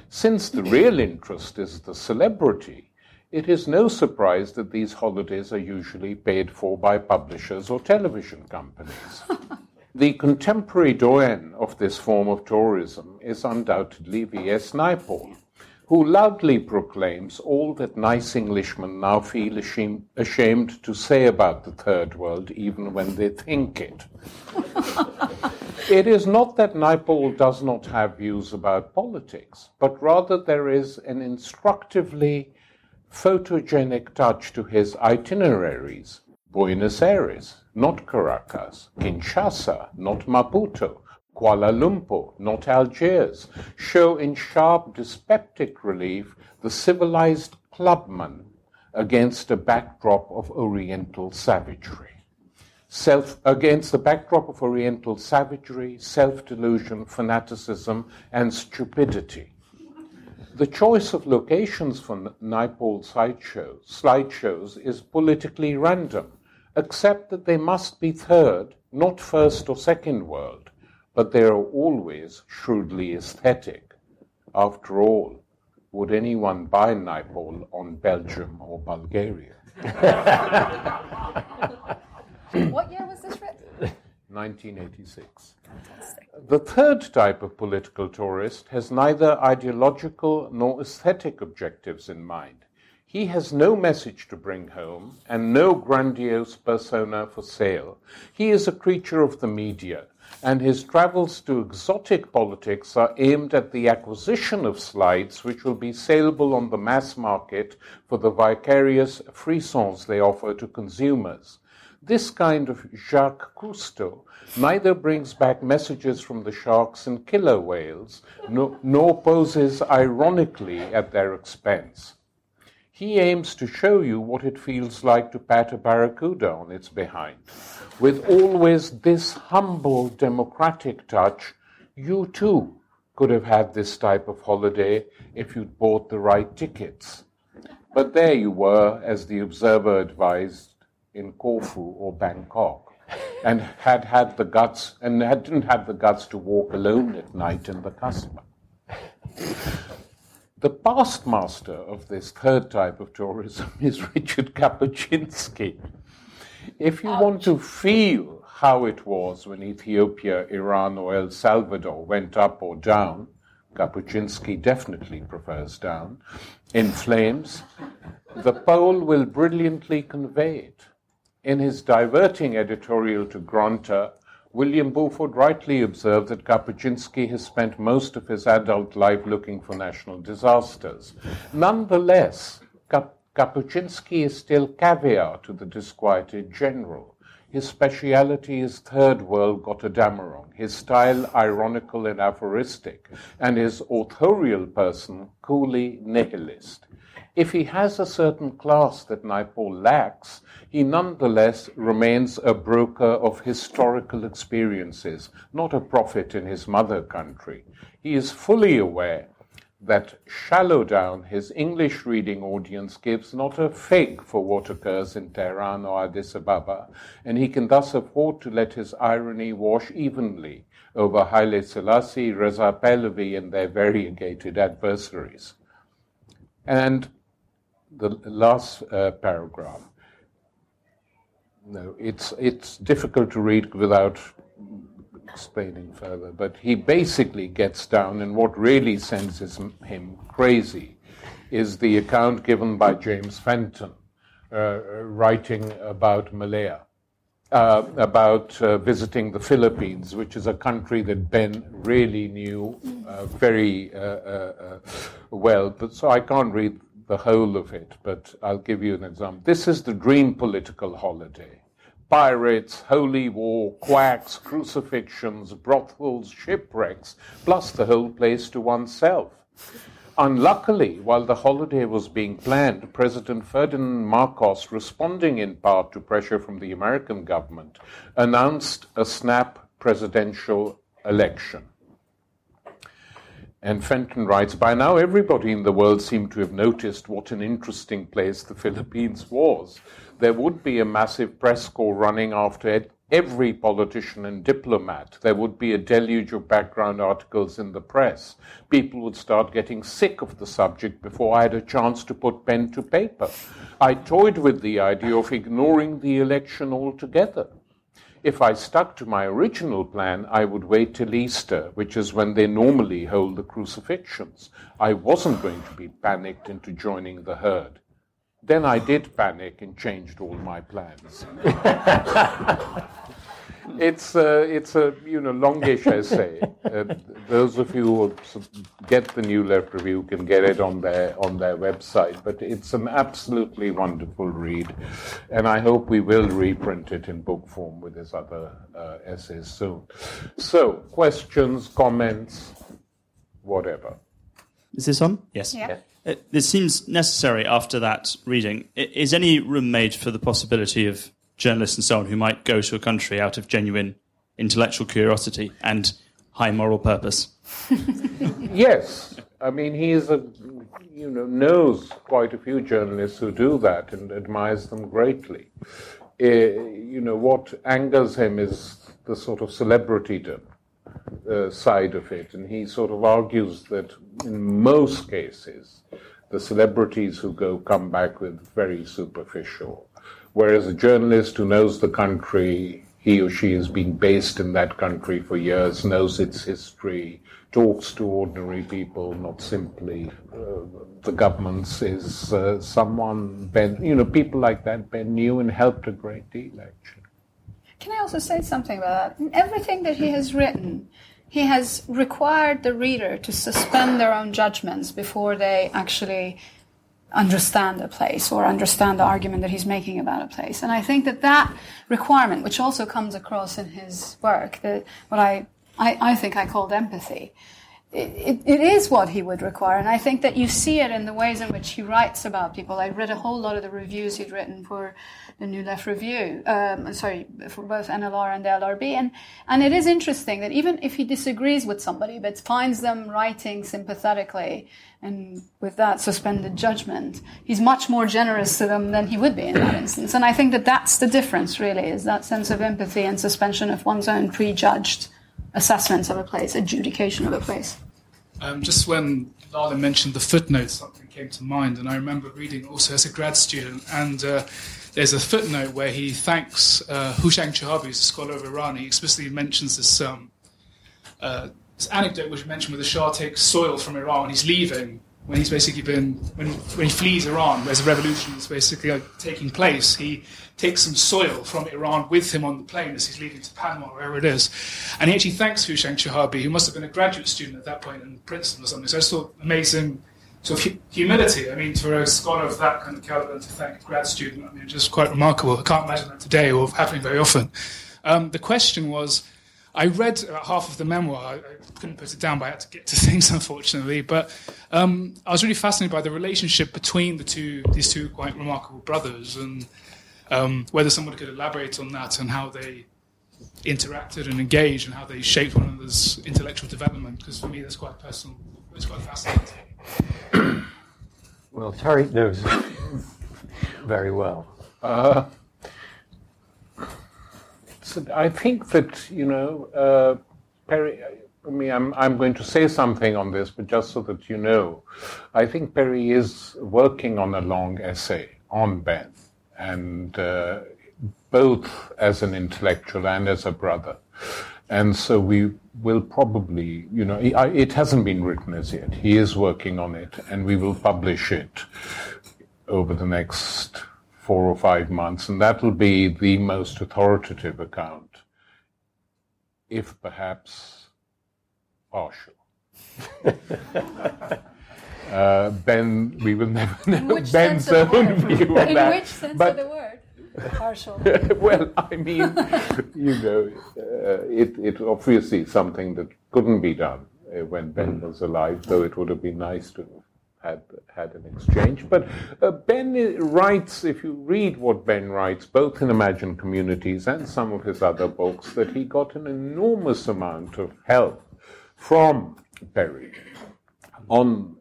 Since the real interest is the celebrity, it is no surprise that these holidays are usually paid for by publishers or television companies. the contemporary doyen of this form of tourism is undoubtedly V.S. Naipaul, who loudly proclaims all that nice Englishmen now feel ashamed, to say about the Third World, even when they think it. it is not that Naipaul does not have views about politics, but rather there is an instructively photogenic touch to his itineraries. Buenos Aires, not Caracas. Kinshasa, not Maputo. Kuala Lumpur, not Algiers, show in sharp dyspeptic relief the civilized clubman against a backdrop of Oriental savagery. Self, against the backdrop of Oriental savagery, self delusion, fanaticism, and stupidity. The choice of locations for Naipaul slideshows, slideshows is politically random, except that they must be third, not first or second world, but they are always shrewdly aesthetic. After all, would anyone buy Naipaul on Belgium or Bulgaria? what year was this written? 1986. The third type of political tourist has neither ideological nor aesthetic objectives in mind. He has no message to bring home and no grandiose persona for sale. He is a creature of the media, and his travels to exotic politics are aimed at the acquisition of slides which will be saleable on the mass market for the vicarious frissons they offer to consumers. This kind of Jacques Cousteau neither brings back messages from the sharks and killer whales, nor, nor poses ironically at their expense. He aims to show you what it feels like to pat a barracuda on its behind. With always this humble democratic touch, you too could have had this type of holiday if you'd bought the right tickets. But there you were, as the Observer advised, in Corfu or Bangkok and had had the guts and had, didn't have the guts to walk alone at night in the Kasbah. The past master of this third type of tourism is Richard Kapuscinski. If you Ouch. want to feel how it was when Ethiopia, Iran, or El Salvador went up or down, Kapuscinski definitely prefers down, in flames, the Pole will brilliantly convey it. In his diverting editorial to Granta, William Burford rightly observed that Kapuscinski has spent most of his adult life looking for national disasters. Nonetheless, Kap- Kapuscinski is still caviar to the disquieted general. His speciality is third world Götterdämmerung, his style ironical and aphoristic, and his authorial person coolly nihilist. If he has a certain class that Naipaul lacks, he nonetheless remains a broker of historical experiences, not a prophet in his mother country. He is fully aware that shallow down his English reading audience gives not a fig for what occurs in Tehran or Addis Ababa, and he can thus afford to let his irony wash evenly over Haile Selassie, Reza Pahlavi, and their variegated adversaries. And the last uh, paragraph. No, it's, it's difficult to read without explaining further, but he basically gets down, and what really sends him crazy is the account given by James Fenton, uh, writing about Malaya. Uh, about uh, visiting the Philippines, which is a country that Ben really knew uh, very uh, uh, well. But so I can't read the whole of it, but I'll give you an example. This is the dream political holiday. Pirates, holy war, quacks, crucifixions, brothels, shipwrecks, plus the whole place to oneself. Unluckily, while the holiday was being planned, President Ferdinand Marcos, responding in part to pressure from the American government, announced a snap presidential election. And Fenton writes By now, everybody in the world seemed to have noticed what an interesting place the Philippines was. There would be a massive press corps running after it every politician and diplomat. There would be a deluge of background articles in the press. People would start getting sick of the subject before I had a chance to put pen to paper. I toyed with the idea of ignoring the election altogether. If I stuck to my original plan, I would wait till Easter, which is when they normally hold the crucifixions. I wasn't going to be panicked into joining the herd. Then I did panic and changed all my plans. it's a, it's a you know longish essay. Uh, those of you who get the New Left Review can get it on their on their website. But it's an absolutely wonderful read, and I hope we will reprint it in book form with his other uh, essays soon. So, questions, comments, whatever. Is this on? Yes. Yeah. It, it seems necessary after that reading. Is any room made for the possibility of journalists and so on who might go to a country out of genuine intellectual curiosity and high moral purpose. yes, I mean he is a you know knows quite a few journalists who do that and admires them greatly. Uh, you know what angers him is the sort of celebrity uh, side of it, and he sort of argues that in most cases the celebrities who go come back with very superficial Whereas a journalist who knows the country, he or she has been based in that country for years, knows its history, talks to ordinary people, not simply uh, the governments, is uh, someone Ben, you know, people like that Ben knew and helped a great deal, actually. can I also say something about that? In everything that he has written, he has required the reader to suspend their own judgments before they actually understand a place or understand the argument that he's making about a place. And I think that that requirement, which also comes across in his work, that what I, I, I think I called empathy, it, it is what he would require. And I think that you see it in the ways in which he writes about people. I read a whole lot of the reviews he'd written for the New Left Review, um, sorry, for both NLR and the LRB. And, and it is interesting that even if he disagrees with somebody, but finds them writing sympathetically and with that suspended judgment, he's much more generous to them than he would be in that instance. And I think that that's the difference, really, is that sense of empathy and suspension of one's own prejudged assessments of a place, adjudication of a place. Um, just when Laleh mentioned the footnotes, something came to mind, and I remember reading also as a grad student, and uh, there's a footnote where he thanks uh, Houchang Chehabi, who's a scholar of Iran. He explicitly mentions this, um, uh, this anecdote which mentioned where the Shah takes soil from Iran when he's leaving, when he's basically been when, when he flees Iran, where the revolution is basically like, taking place. He takes some soil from Iran with him on the plane as he's leaving to Panama, or wherever it is. And he actually thanks Houchang Chehabi, who must have been a graduate student at that point in Princeton or something. So I thought amazing sort of humility. I mean, for a scholar of that kind of caliber to thank a grad student, I mean, just quite remarkable. I can't imagine that today or happening very often. Um, the question was, I read about half of the memoir. I, I, couldn't put it down, but I had to get to things, unfortunately. But um, I was really fascinated by the relationship between the two, these two quite remarkable brothers, and um, whether someone could elaborate on that and how they interacted and engaged and how they shaped one another's intellectual development. Because for me, that's quite personal. It's quite fascinating. well, Tariq knows very well. Uh, I think that you know, uh, Perry. I mean, I'm I'm going to say something on this, but just so that you know, I think Perry is working on a long essay on Ben and uh, both as an intellectual and as a brother. And so we will probably, you know, it hasn't been written as yet. He is working on it, and we will publish it over the next four or five months, and that will be the most authoritative account, if perhaps partial. Uh, Ben, we will never know Ben's own view of In that. In which sense but, of the word? Partial. well, I mean, you know, uh, it, it obviously something that couldn't be done uh, when Ben mm. was alive, though it would have been nice to have had, had an exchange. But uh, Ben writes, if you read what Ben writes, both in Imagined Communities and some of his other books, that he got an enormous amount of help from Perry on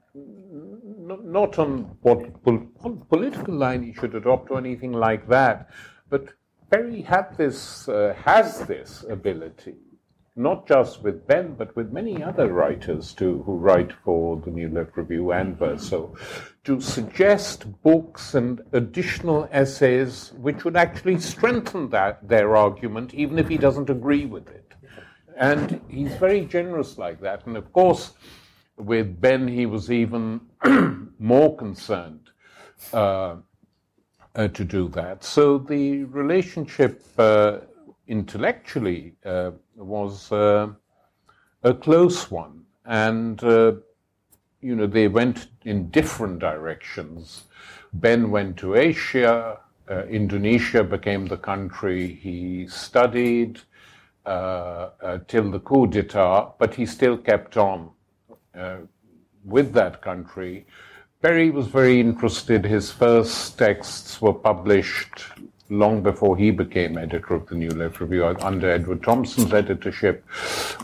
not on what pol- political line he should adopt or anything like that, but Perry had this, uh, has this ability, not just with Ben, but with many other writers too, who write for the New Left Review and Verso, to suggest books and additional essays which would actually strengthen that their argument, even if he doesn't agree with it. And he's very generous like that. And of course, with Ben, he was even more concerned uh, uh, to do that. So the relationship uh, intellectually uh, was uh, a close one, and uh, you know they went in different directions. Ben went to Asia. Indonesia became the country he studied till the coup d'état, but he still kept on uh, with that country. Perry was very interested. His first texts were published long before he became editor of the New Left Review, under Edward Thompson's editorship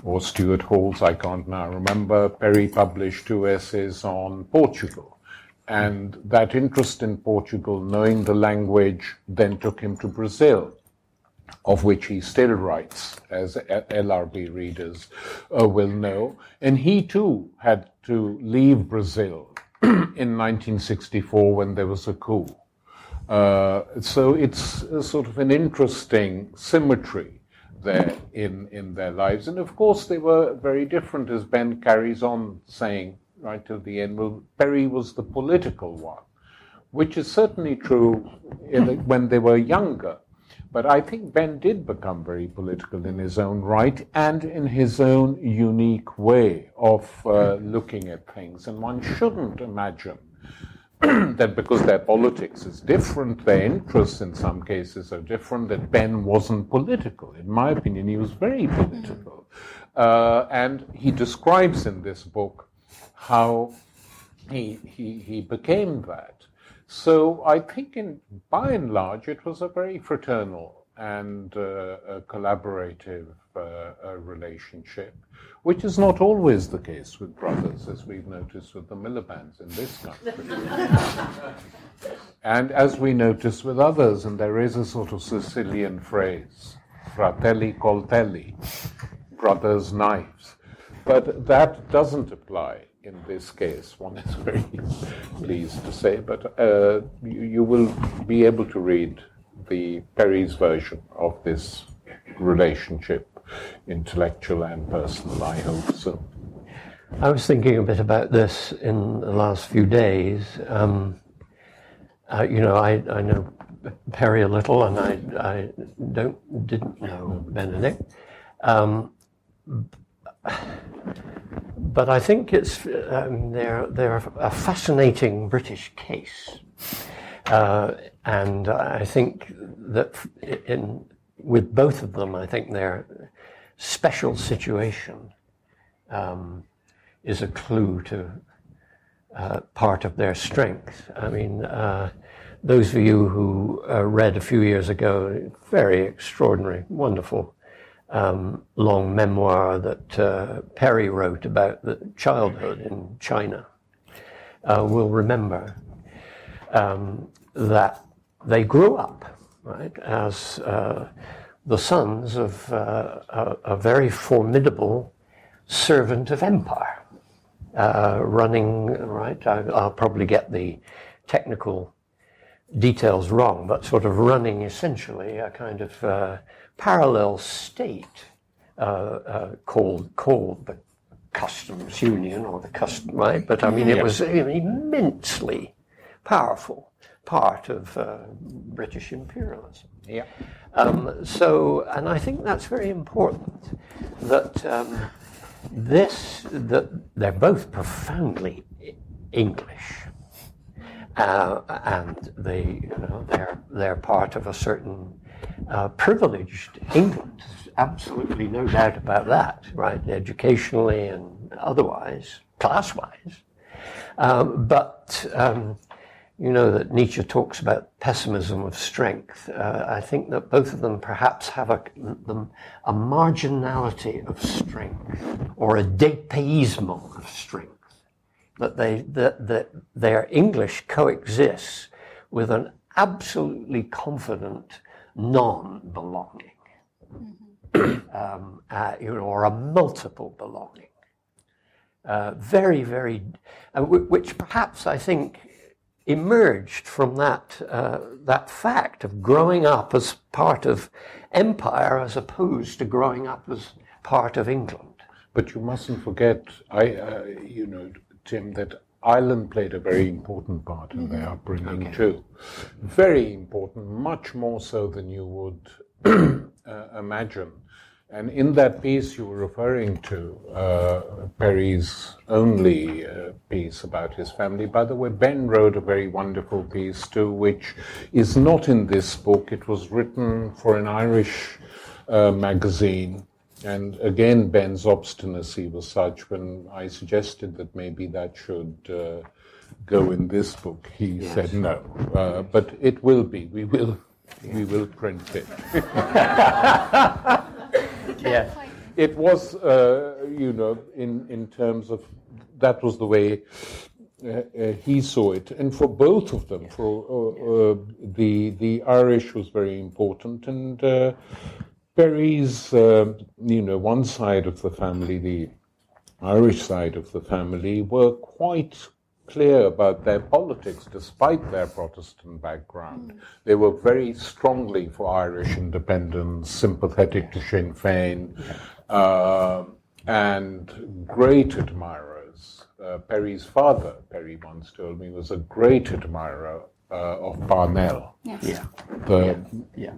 or Stuart Hall's, I can't now remember. Perry published two essays on Portugal. And that interest in Portugal, knowing the language, then took him to Brazil of which he still writes, as LRB readers uh, will know. And he too had to leave Brazil in 1964 when there was a coup. Uh, so it's sort of an interesting symmetry there in, in their lives. And of course, they were very different, as Ben carries on saying right till the end. Well, Perry was the political one, which is certainly true the, when they were younger But I think Ben did become very political in his own right and in his own unique way of uh, looking at things. And one shouldn't imagine that because their politics is different, their interests in some cases are different, that Ben wasn't political. In my opinion, he was very political. Uh, and he describes in this book how he, he, he became that. So I think, in, by and large, it was a very fraternal and uh, collaborative uh, relationship, which is not always the case with brothers, as we've noticed with the Miliband's in this country. and as we notice with others, and there is a sort of Sicilian phrase, fratelli coltelli, brothers' knives. But that doesn't apply in this case, one is very pleased to say, but uh, you, you, will be able to read the Perry's version of this relationship, intellectual and personal, I hope so. I was thinking a bit about this in the last few days. Um, uh, you know, I, I know Perry a little, and I, I don't didn't know Benedict. Um, but I think it's um, they're they're a fascinating British case, uh, and I think that in with both of them, I think their special situation um, is a clue to uh, part of their strength. I mean. Uh, those of you who uh, read a few years ago, very extraordinary, wonderful um, long memoir that uh, Perry wrote about the childhood in China uh, will remember um, that they grew up, right, as uh, the sons of uh, a, a, very formidable servant of empire, uh, running, right, I, I'll probably get the technical details wrong, but sort of running essentially a kind of uh, parallel state uh, uh, called called the customs union or the custom right? But i mean it was immensely powerful part of uh, british imperialism yeah um, so and i think that's very important that um, this that they're both profoundly english uh, and they you know they're they're part of a certain uh, privileged England. Absolutely no doubt about that, right? Educationally and otherwise, class wise. Um, but um, you know that Nietzsche talks about pessimism of strength. Uh, I think that both of them perhaps have a, a marginality of strength or a dépaysement of strength. That, they, that, that their English coexists with an absolutely confident non-belonging, mm-hmm. um, uh, you know, or a multiple belonging. Uh, very, very, uh, w- which perhaps I think emerged from that uh, that fact of growing up as part of empire as opposed to growing up as part of England. But you mustn't forget, I, uh, you know, Tim, that Ireland played a very important part in their upbringing okay. too. Very important, much more so than you would uh, imagine. And in that piece you were referring to, uh, Perry's only uh, piece about his family. By the way, Ben wrote a very wonderful piece too, which is not in this book. It was written for an Irish uh, magazine and again, Ben's obstinacy was such when I suggested that maybe that should uh, go in this book. He yes. said no, uh, but it will be. We will. We will print it. yeah. It was, uh, you know, in in terms of that was the way uh, uh, he saw it, and for both of them, for uh, uh the the Irish was very important, and uh, Perry's, uh, you know, one side of the family, the Irish side of the family, were quite clear about their politics despite their Protestant background. Mm. They were very strongly for Irish independence, sympathetic to Sinn Féin, uh, and great admirers. Uh, Perry's father, Perry once told me, was a great admirer uh, of Parnell. Yes. Yeah. The, yeah.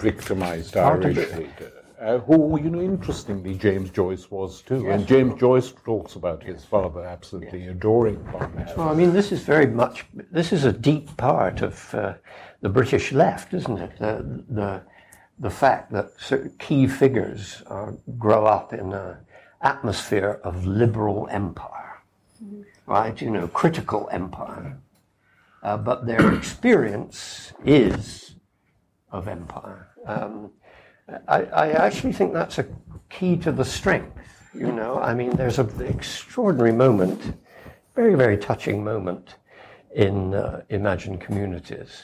victimized Irish leader. Uh, who, you know, interestingly, James Joyce was too. Yes. And James Joyce talks about his father absolutely adoring Father Well, I mean, this is very much, this is a deep part of uh, the British left, isn't it? The, the, the fact that certain key figures uh, grow up in an atmosphere of liberal empire, right? You know, critical empire. Uh, but their experience is of empire. Um, I, I actually think that's a key to the strength. You know, I mean, there's an extraordinary moment, very, very touching moment in uh, Imagine Communities.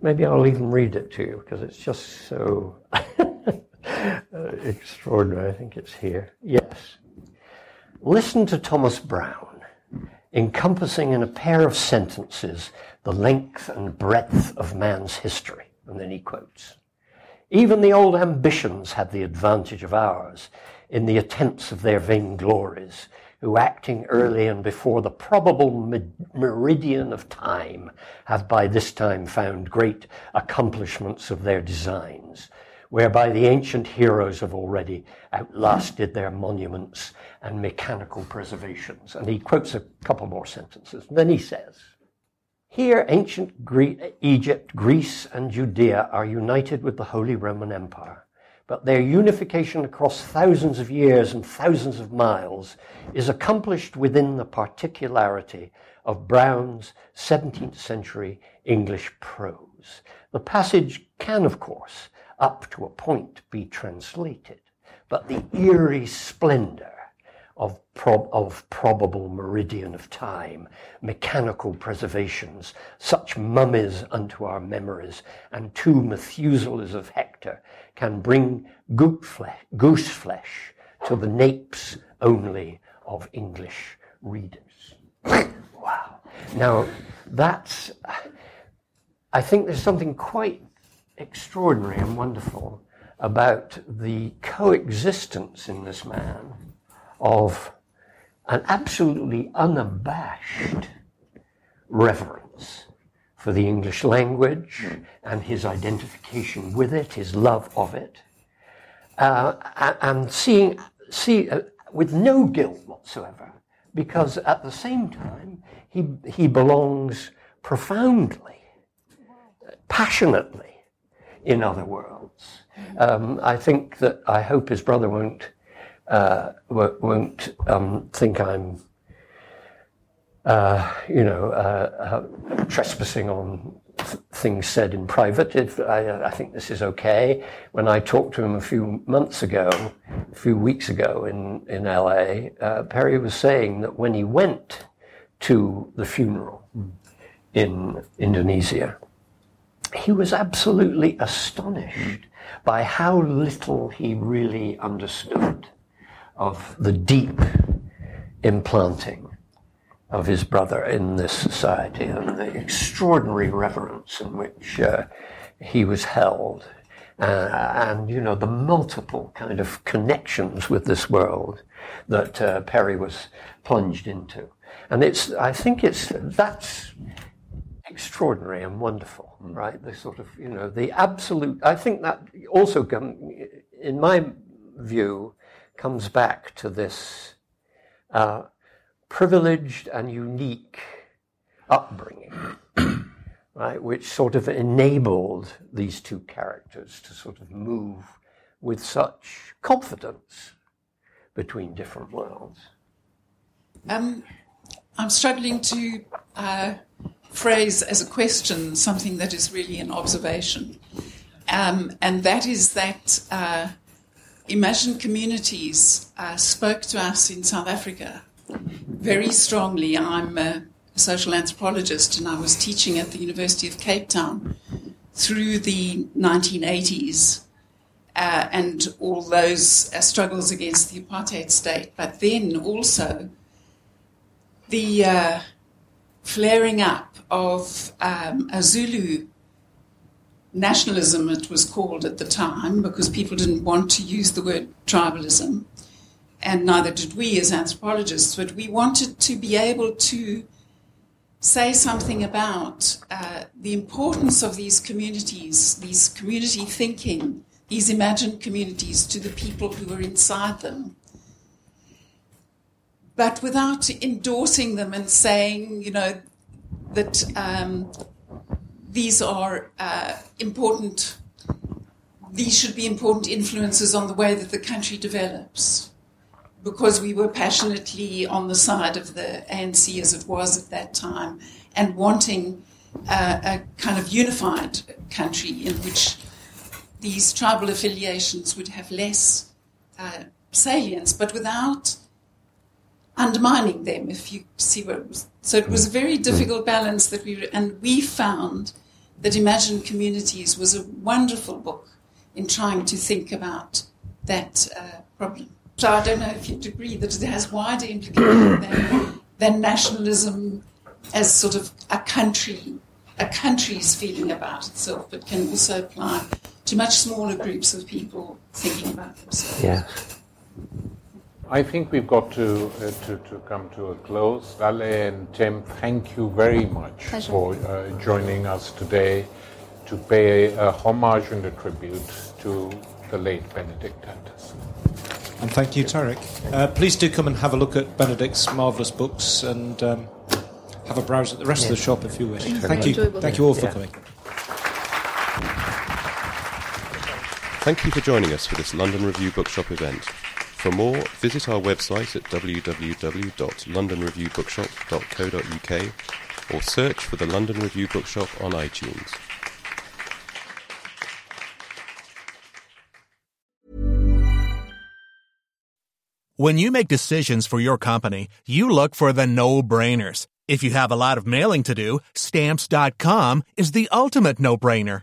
Maybe I'll even read it to you because it's just so extraordinary. I think it's here. Yes. Listen to Thomas Browne, encompassing in a pair of sentences the length and breadth of man's history. And then he quotes Even the old ambitions had the advantage of ours in the attempts of their vainglories, who acting early and before the probable meridian of time have by this time found great accomplishments of their designs, whereby the ancient heroes have already outlasted their monuments and mechanical preservations. And he quotes a couple more sentences. Then he says, here, ancient Egypt, Greece, and Judea are united with the Holy Roman Empire, but their unification across thousands of years and thousands of miles is accomplished within the particularity of Browne's 17th century English prose. The passage can, of course, up to a point be translated, but the eerie splendor of, prob- of probable meridian of time, mechanical preservations, such mummies unto our memories, and two Methuselahs of Hector can bring goose flesh to the napes only of English readers. wow. Now, that's, I think there's something quite extraordinary and wonderful about the coexistence in this man of an absolutely unabashed reverence for the English language and his identification with it, his love of it, uh, and seeing, see, uh, with no guilt whatsoever, because at the same time he, he belongs profoundly, passionately in other worlds. Um, I think that I hope his brother won't uh, won't um, think I'm, uh, you know, uh, uh, trespassing on th- things said in private. If I, I think this is okay. When I talked to him a few months ago, a few weeks ago in in LA, uh, Perry was saying that when he went to the funeral in Indonesia, he was absolutely astonished by how little he really understood of the deep implanting of his brother in this society and the extraordinary reverence in which uh, he was held. Uh, and, you know, the multiple kind of connections with this world that uh, Perry was plunged into. And it's, I think it's, that's extraordinary and wonderful, right? The sort of, you know, the absolute, I think that also, come, in my view, comes back to this uh, privileged and unique upbringing, right, which sort of enabled these two characters to sort of move with such confidence between different worlds. Um, I'm struggling to uh, phrase as a question something that is really an observation. Um, and that is that uh, Imagine Communities uh, spoke to us in South Africa very strongly. I'm a social anthropologist and I was teaching at the University of Cape Town through the 1980s uh, and all those uh, struggles against the apartheid state, but then also the uh, flaring up of um, a Zulu nationalism, it was called at the time, because people didn't want to use the word tribalism, and neither did we as anthropologists, but we wanted to be able to say something about uh, the importance of these communities, these community thinking, these imagined communities to the people who were inside them. But without endorsing them and saying, you know, that um, these are uh, important, these should be important influences on the way that the country develops because we were passionately on the side of the ANC as it was at that time and wanting uh, a kind of unified country in which these tribal affiliations would have less uh, salience, but without undermining them, if you see what it was. So it was a very difficult balance that we, and we found that Imagined Communities was a wonderful book in trying to think about that uh, problem. So I don't know if you'd agree that it has wider implications than, than nationalism as sort of a country, a country's feeling about itself, but can also apply to much smaller groups of people thinking about themselves. Yeah. I think we've got to, uh, to, to come to a close. Laleh and Tim, thank you very much Pleasure. for uh, joining us today to pay a homage and a tribute to the late Benedict Anderson. And thank you, Tarek. Uh, please do come and have a look at Benedict's marvellous books and um, have a browse at the rest of the shop if you wish. Thank you. Enjoyable. Thank you all for Yeah. coming. Thank you for joining us for this London Review Bookshop event. For more, visit our website at www.londonreviewbookshop.co.uk or search for the London Review Bookshop on iTunes. When you make decisions for your company, you look for the no-brainers. If you have a lot of mailing to do, stamps.com is the ultimate no-brainer.